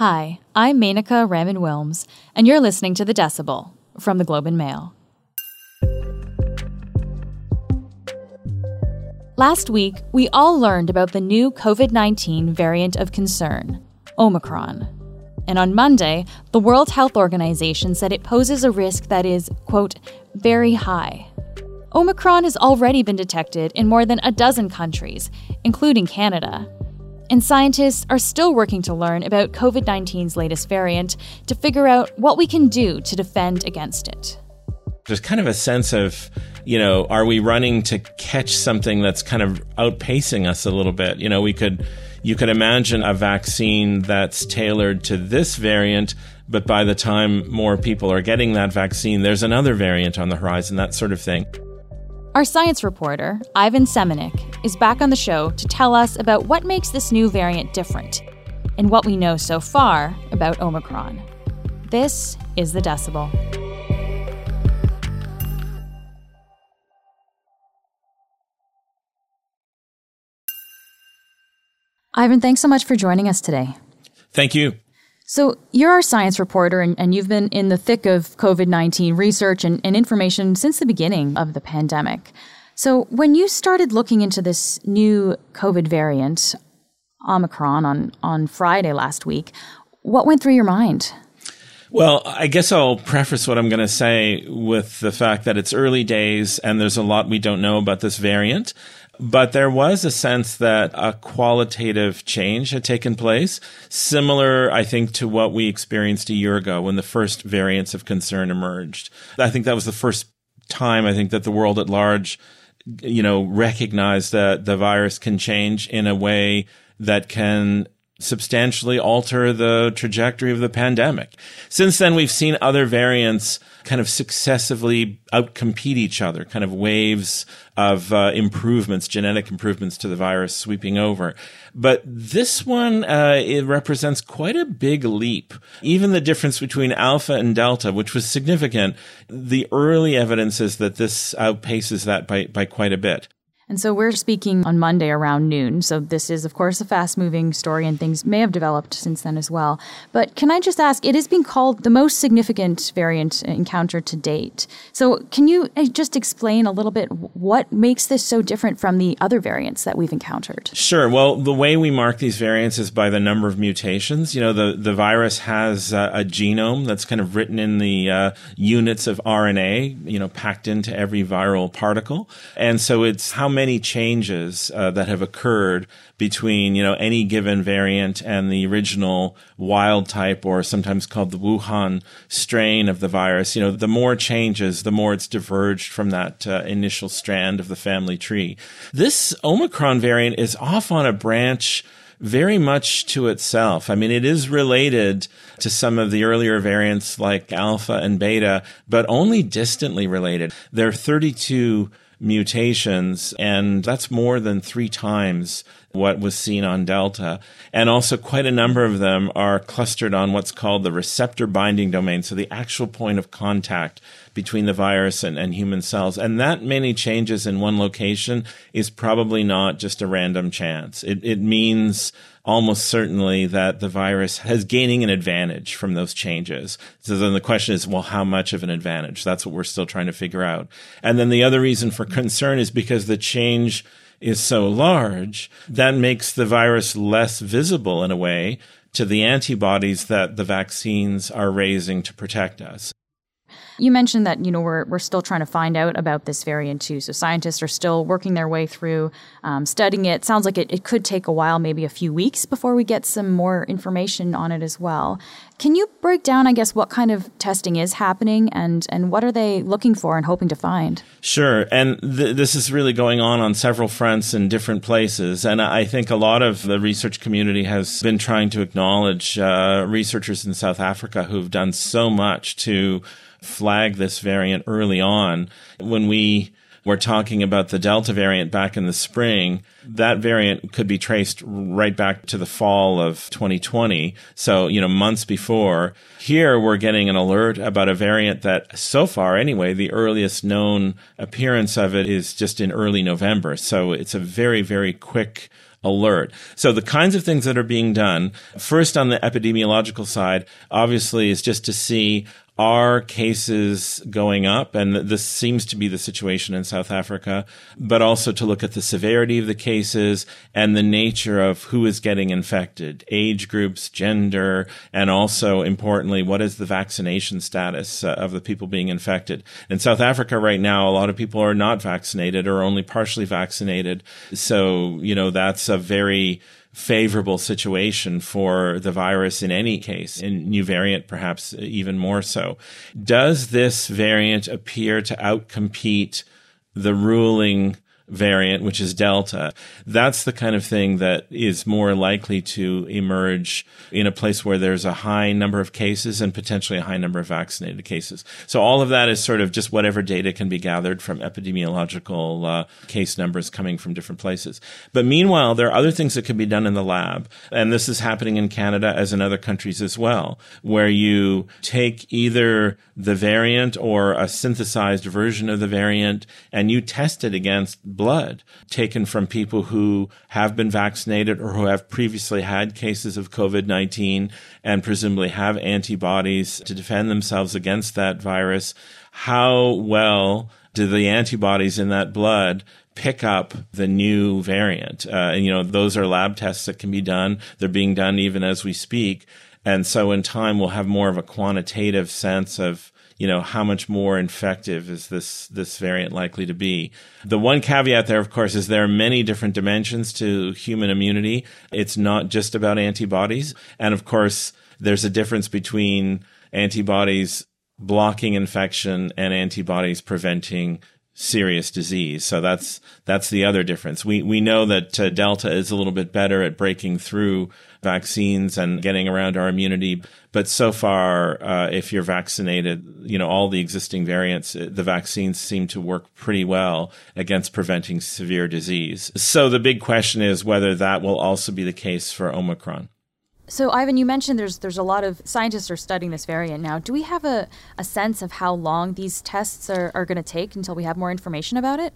Hi, I'm Menaka Raman Wilms, and you're listening to The Decibel from the Globe and Mail. Last week, we all learned about the new COVID 19 variant of concern, Omicron. And on Monday, the World Health Organization said it poses a risk that is, quote, very high. Omicron has already been detected in more than a dozen countries, including Canada and scientists are still working to learn about COVID 19's latest variant to figure out what we can do to defend against it. There's kind of a sense of, you know, are we running to catch something that's kind of outpacing us a little bit? You know, we could, you could imagine a vaccine that's tailored to this variant, but by the time more people are getting that vaccine, there's another variant on the horizon, that sort of thing. Our science reporter, Ivan Semeniuk, is back on the show to tell us about what makes this new variant different and what we know so far about Omicron. This is The Decibel. Ivan, thanks so much for joining us today. Thank you. So, you're our science reporter, and, and you've been in the thick of COVID 19 research and, and information since the beginning of the pandemic. So, when you started looking into this new COVID variant, Omicron, on, on Friday last week, what went through your mind? Well, I guess I'll preface what I'm going to say with the fact that it's early days and there's a lot we don't know about this variant. But there was a sense that a qualitative change had taken place, similar, I think, to what we experienced a year ago when the first variants of concern emerged. I think that was the first time I think that the world at large, you know, recognized that the virus can change in a way that can substantially alter the trajectory of the pandemic. Since then, we've seen other variants kind of successively outcompete each other, kind of waves of uh, improvements, genetic improvements to the virus sweeping over. But this one, uh, it represents quite a big leap. Even the difference between alpha and delta, which was significant, the early evidence is that this outpaces that by, by quite a bit. And so we're speaking on Monday around noon. So this is, of course, a fast moving story, and things may have developed since then as well. But can I just ask, it is being called the most significant variant encounter to date. So can you uh, just explain a little bit what makes this so different from the other variants that we've encountered? Sure. Well, the way we mark these variants is by the number of mutations. You know, the, the virus has uh, a genome that's kind of written in the uh, units of RNA, you know, packed into every viral particle. And so it's how many many changes uh, that have occurred between you know any given variant and the original wild type or sometimes called the Wuhan strain of the virus you know the more changes the more it's diverged from that uh, initial strand of the family tree this omicron variant is off on a branch very much to itself. I mean, it is related to some of the earlier variants like alpha and beta, but only distantly related. There are 32 mutations, and that's more than three times what was seen on Delta. And also, quite a number of them are clustered on what's called the receptor binding domain, so the actual point of contact between the virus and, and human cells. And that many changes in one location is probably not just a random chance. It, it means almost certainly that the virus has gaining an advantage from those changes. So then the question is, well, how much of an advantage? That's what we're still trying to figure out. And then the other reason for concern is because the change is so large, that makes the virus less visible in a way to the antibodies that the vaccines are raising to protect us. You mentioned that you know we're we're still trying to find out about this variant too. So scientists are still working their way through um, studying it. Sounds like it, it could take a while, maybe a few weeks, before we get some more information on it as well. Can you break down, I guess, what kind of testing is happening and and what are they looking for and hoping to find? Sure, and th- this is really going on on several fronts in different places, and I think a lot of the research community has been trying to acknowledge uh, researchers in South Africa who've done so much to flag this variant early on. When we were talking about the Delta variant back in the spring, that variant could be traced right back to the fall of 2020. So, you know, months before. Here we're getting an alert about a variant that so far anyway, the earliest known appearance of it is just in early November. So it's a very, very quick alert. So the kinds of things that are being done, first on the epidemiological side, obviously is just to see are cases going up? And this seems to be the situation in South Africa, but also to look at the severity of the cases and the nature of who is getting infected, age groups, gender, and also importantly, what is the vaccination status uh, of the people being infected? In South Africa right now, a lot of people are not vaccinated or only partially vaccinated. So, you know, that's a very favorable situation for the virus in any case, in new variant perhaps even more so. Does this variant appear to outcompete the ruling variant, which is Delta, that's the kind of thing that is more likely to emerge in a place where there's a high number of cases and potentially a high number of vaccinated cases. So all of that is sort of just whatever data can be gathered from epidemiological uh, case numbers coming from different places. But meanwhile, there are other things that can be done in the lab. And this is happening in Canada as in other countries as well, where you take either the variant or a synthesized version of the variant and you test it against blood taken from people who have been vaccinated or who have previously had cases of COVID 19 and presumably have antibodies to defend themselves against that virus. How well do the antibodies in that blood pick up the new variant? Uh, and, you know, those are lab tests that can be done. They're being done even as we speak. And so in time, we'll have more of a quantitative sense of you know, how much more infective is this, this variant likely to be? The one caveat there, of course, is there are many different dimensions to human immunity. It's not just about antibodies. And of course, there's a difference between antibodies blocking infection and antibodies preventing serious disease. So that's that's the other difference. We we know that uh, Delta is a little bit better at breaking through vaccines and getting around our immunity, but so far, uh, if you're vaccinated, you know all the existing variants, uh, the vaccines seem to work pretty well against preventing severe disease. So the big question is whether that will also be the case for Omicron. So, Ivan, you mentioned there's there's a lot of scientists are studying this variant now. Do we have a, a sense of how long these tests are, are going to take until we have more information about it?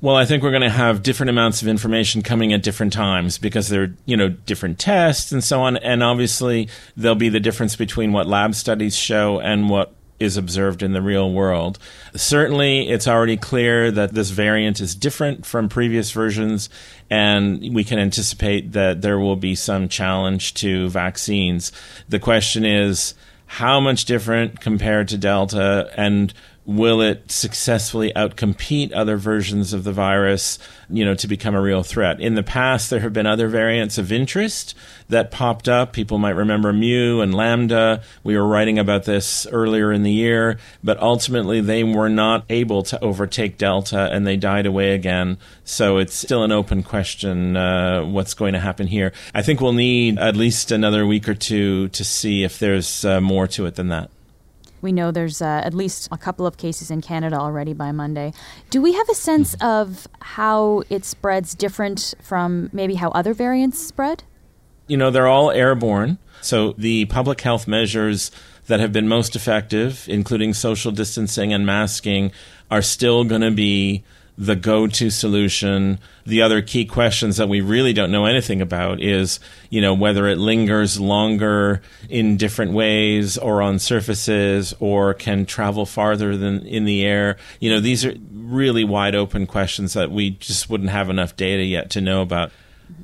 Well, I think we're going to have different amounts of information coming at different times because there are, you know, different tests and so on. And obviously, there'll be the difference between what lab studies show and what is observed in the real world. Certainly, it's already clear that this variant is different from previous versions, and we can anticipate that there will be some challenge to vaccines. The question is, how much different compared to Delta, and will it successfully outcompete other versions of the virus, you know, to become a real threat? In the past, there have been other variants of interest that popped up. People might remember Mu and Lambda. We were writing about this earlier in the year, but ultimately they were not able to overtake Delta and they died away again. So it's still an open question uh, what's going to happen here. I think we'll need at least another week or two to see if there's uh, more to it than that. We know there's uh, at least a couple of cases in Canada already by Monday. Do we have a sense of how it spreads different from maybe how other variants spread? You know, they're all airborne. So the public health measures that have been most effective, including social distancing and masking, are still going to be the go-to solution. The other key questions that we really don't know anything about is, you know, whether it lingers longer in different ways or on surfaces or can travel farther than in the air. You know, these are really wide open questions that we just wouldn't have enough data yet to know about.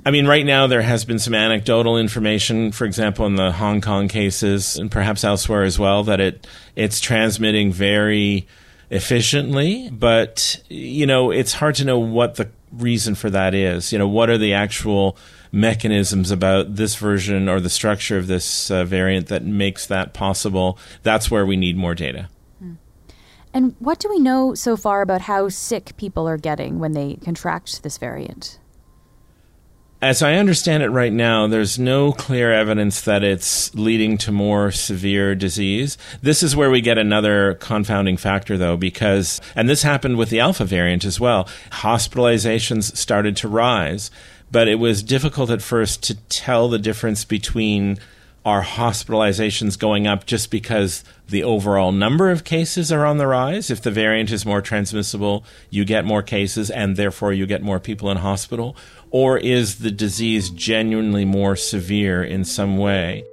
I mean, right now there has been some anecdotal information, for example, in the Hong Kong cases and perhaps elsewhere as well, that it it's transmitting very efficiently, but you know, it's hard to know what the reason for that is. You know, what are the actual mechanisms about this version or the structure of this uh, variant that makes that possible? That's where we need more data. Hmm. And what do we know so far about how sick people are getting when they contract this variant? As I understand it right now, there's no clear evidence that it's leading to more severe disease. This is where we get another confounding factor, though, because, and this happened with the Alpha variant as well, hospitalizations started to rise, but it was difficult at first to tell the difference between are hospitalizations going up just because the overall number of cases are on the rise? If the variant is more transmissible, you get more cases and therefore you get more people in hospital? Or is the disease genuinely more severe in some way?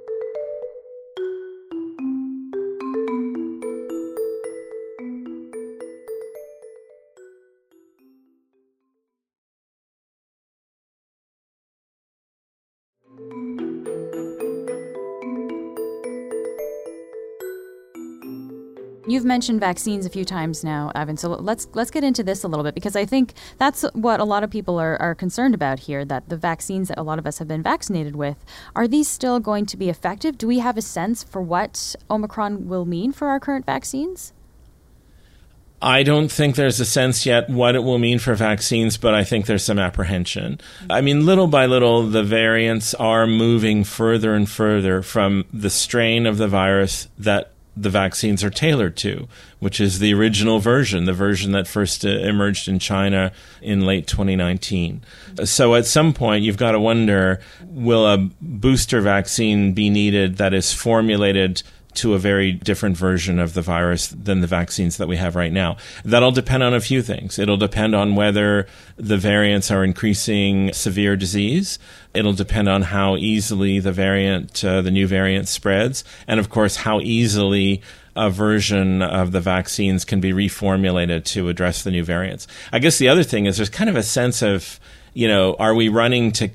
You've mentioned vaccines a few times now, Evan. So let's let's get into this a little bit because I think that's what a lot of people are, are concerned about here. That the vaccines that a lot of us have been vaccinated with are these still going to be effective? Do we have a sense for what Omicron will mean for our current vaccines? I don't think there's a sense yet what it will mean for vaccines, but I think there's some apprehension. Mm-hmm. I mean, little by little, the variants are moving further and further from the strain of the virus that the vaccines are tailored to, which is the original version, the version that first uh, emerged in China in late 2019. So at some point, you've got to wonder will a booster vaccine be needed that is formulated to a very different version of the virus than the vaccines that we have right now. That'll depend on a few things. It'll depend on whether the variants are increasing severe disease. It'll depend on how easily the variant, uh, the new variant spreads. And of course, how easily a version of the vaccines can be reformulated to address the new variants. I guess the other thing is there's kind of a sense of, you know, are we running to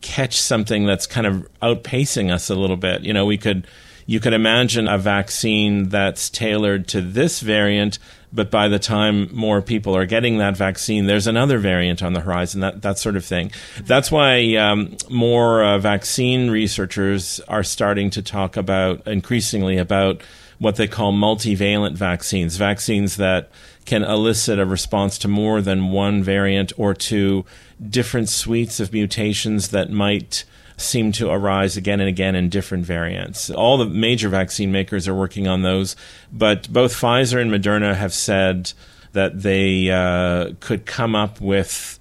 catch something that's kind of outpacing us a little bit? You know, we could, you could imagine a vaccine that's tailored to this variant, but by the time more people are getting that vaccine, there's another variant on the horizon, that, that sort of thing. That's why um, more uh, vaccine researchers are starting to talk about increasingly about what they call multivalent vaccines, vaccines that can elicit a response to more than one variant or to different suites of mutations that might seem to arise again and again in different variants. All the major vaccine makers are working on those, but both Pfizer and Moderna have said that they uh, could come up with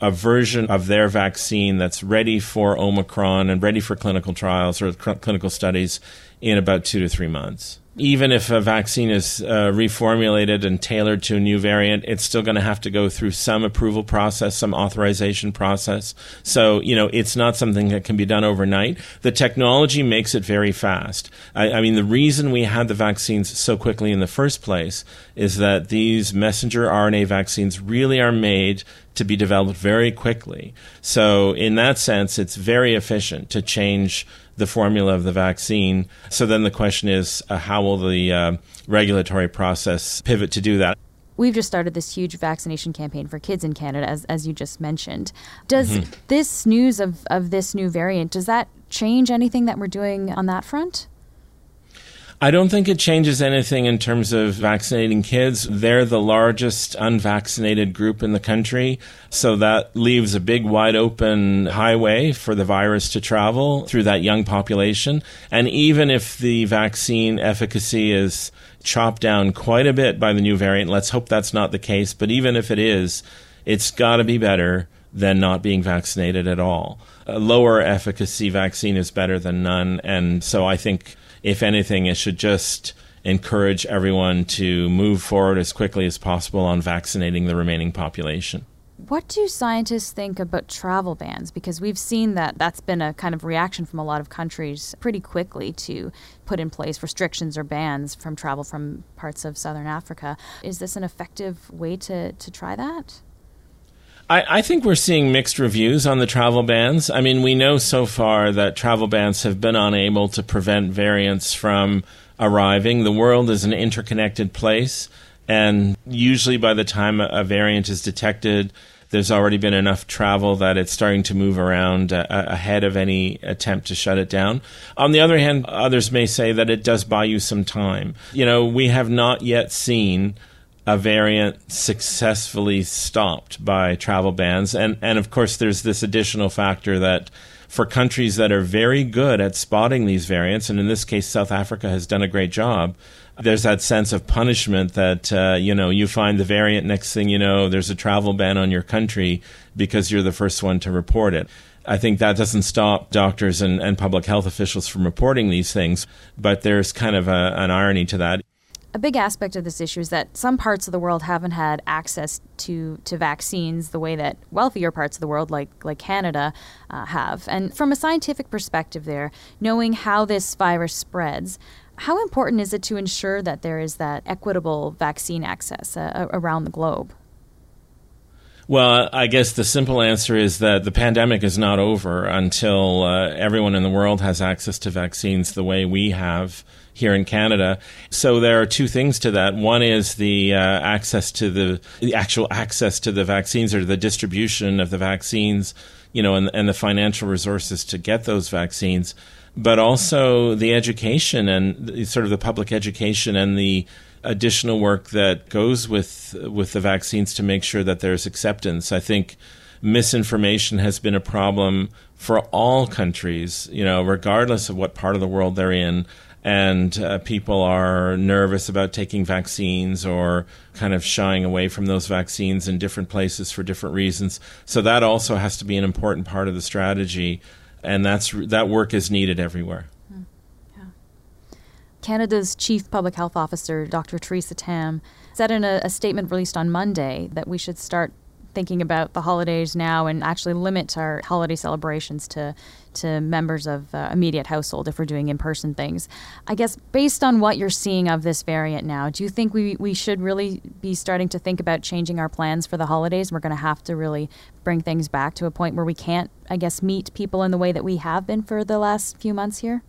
a version of their vaccine that's ready for Omicron and ready for clinical trials or cl- clinical studies in about two to three months even if a vaccine is uh, reformulated and tailored to a new variant, it's still going to have to go through some approval process, some authorization process. So, you know, it's not something that can be done overnight. The technology makes it very fast. I, I mean, the reason we had the vaccines so quickly in the first place is that these messenger RNA vaccines really are made to be developed very quickly. So, in that sense, it's very efficient to change the formula of the vaccine. So then the question is, uh, how will the uh, regulatory process pivot to do that? We've just started this huge vaccination campaign for kids in Canada, as, as you just mentioned. Does mm-hmm. this news of, of this new variant, does that change anything that we're doing on that front? I don't think it changes anything in terms of vaccinating kids. They're the largest unvaccinated group in the country. So that leaves a big, wide open highway for the virus to travel through that young population. And even if the vaccine efficacy is chopped down quite a bit by the new variant, let's hope that's not the case. But even if it is, it's got to be better than not being vaccinated at all. A lower efficacy vaccine is better than none. And so I think if anything, it should just encourage everyone to move forward as quickly as possible on vaccinating the remaining population. What do scientists think about travel bans? Because we've seen that that's been a kind of reaction from a lot of countries pretty quickly to put in place restrictions or bans from travel from parts of southern Africa. Is this an effective way to, to try that? I, I, think we're seeing mixed reviews on the travel bans. I mean, we know so far that travel bans have been unable to prevent variants from arriving. The world is an interconnected place, and usually by the time a variant is detected, there's already been enough travel that it's starting to move around uh, ahead of any attempt to shut it down. On the other hand, others may say that it does buy you some time. You know, we have not yet seen a variant successfully stopped by travel bans. And, and of course, there's this additional factor that for countries that are very good at spotting these variants, and in this case, South Africa has done a great job. There's that sense of punishment that uh, you know you find the variant. Next thing you know, there's a travel ban on your country because you're the first one to report it. I think that doesn't stop doctors and, and public health officials from reporting these things, but there's kind of a, an irony to that. A big aspect of this issue is that some parts of the world haven't had access to, to vaccines the way that wealthier parts of the world, like, like Canada, uh, have. And from a scientific perspective, there, knowing how this virus spreads, how important is it to ensure that there is that equitable vaccine access uh, around the globe? Well, I guess the simple answer is that the pandemic is not over until uh, everyone in the world has access to vaccines the way we have here in Canada. So there are two things to that. One is the uh, access to the, the actual access to the vaccines or the distribution of the vaccines, you know, and, and the financial resources to get those vaccines, but also the education and sort of the public education and the additional work that goes with with the vaccines to make sure that there's acceptance. I think misinformation has been a problem for all countries, you know, regardless of what part of the world they're in. And uh, people are nervous about taking vaccines or kind of shying away from those vaccines in different places for different reasons. So that also has to be an important part of the strategy, and that's that work is needed everywhere. Canada's Chief Public Health Officer, Dr. Theresa Tam, said in a, a, statement released on Monday that we should start thinking about the holidays now and actually limit our holiday celebrations to to members of uh, immediate household if we're doing in-person things. I guess based on what you're seeing of this variant now, do you think we, we should really be starting to think about changing our plans for the holidays? We're going to have to really bring things back to a point where we can't, I guess, meet people in the way that we have been for the last few months here?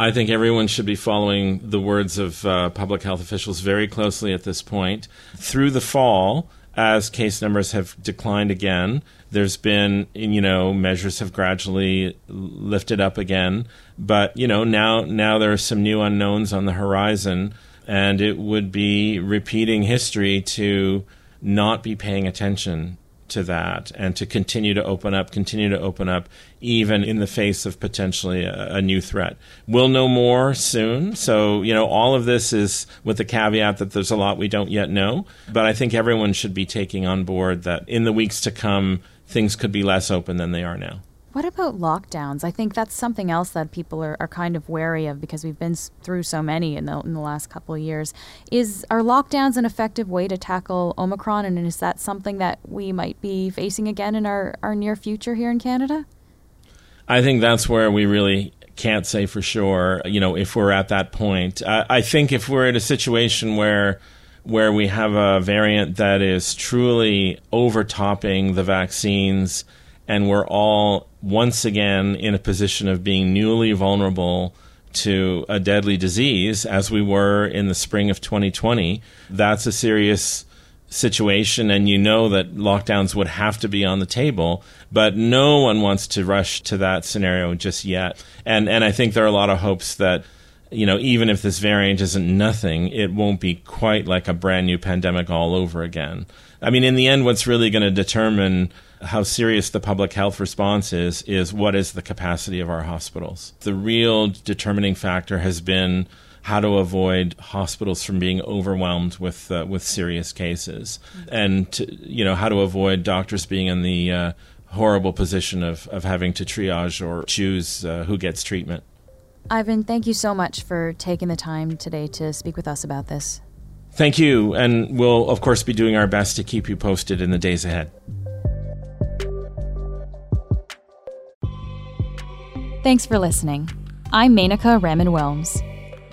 I think everyone should be following the words of uh, public health officials very closely at this point. Through the fall, as case numbers have declined again, there's been, you know, measures have gradually lifted up again. But, you know, now, now there are some new unknowns on the horizon, and it would be repeating history to not be paying attention to that and to continue to open up, continue to open up, even in the face of potentially a, a, new threat. We'll know more soon. So, you know, all of this is with the caveat that there's a lot we don't yet know. But I think everyone should be taking on board that in the weeks to come, things could be less open than they are now. What about lockdowns? I think that's something else that people are, are kind of wary of because we've been through so many in the, in the last couple of years. Is Are lockdowns an effective way to tackle Omicron, and is that something that we might be facing again in our, our near future here in Canada? I think that's where we really can't say for sure, you know, if we're at that point. I, I think if we're in a situation where where we have a variant that is truly overtopping the vaccines and we're all once again in a position of being newly vulnerable to a deadly disease as we were in the spring of 2020. That's a serious situation, and you know that lockdowns would have to be on the table, but no one wants to rush to that scenario just yet. And and I think there are a lot of hopes that you know, even if this variant isn't nothing, it won't be quite like a brand new pandemic all over again. I mean, in the end, what's really going to determine how serious the public health response is is what is the capacity of our hospitals. The real determining factor has been how to avoid hospitals from being overwhelmed with uh, with serious cases, and to, you know how to avoid doctors being in the uh, horrible position of, of having to triage or choose uh, who gets treatment. Ivan, thank you so much for taking the time today to speak with us about this. Thank you, and we'll of course be doing our best to keep you posted in the days ahead. Thanks for listening. I'm Menaka Raman Wilms.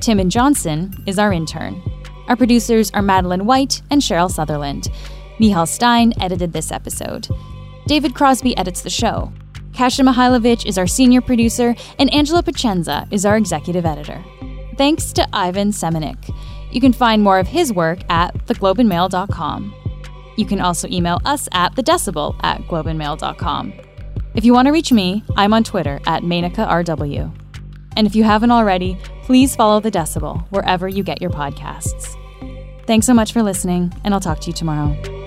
Tim and Johnson is our intern. Our producers are Madeline White and Cheryl Sutherland. Michal Stein edited this episode. David Crosby edits the show. Kasia Mihailovich is our senior producer, and Angela Pacienza is our executive editor. Thanks to Ivan Semeniuk. You can find more of his work at theglobeandmail.com. You can also email us at thedecibel at globeandmail.com. If you want to reach me, I'm on Twitter at MenakaRW. And if you haven't already, please follow The Decibel wherever you get your podcasts. Thanks so much for listening, and I'll talk to you tomorrow.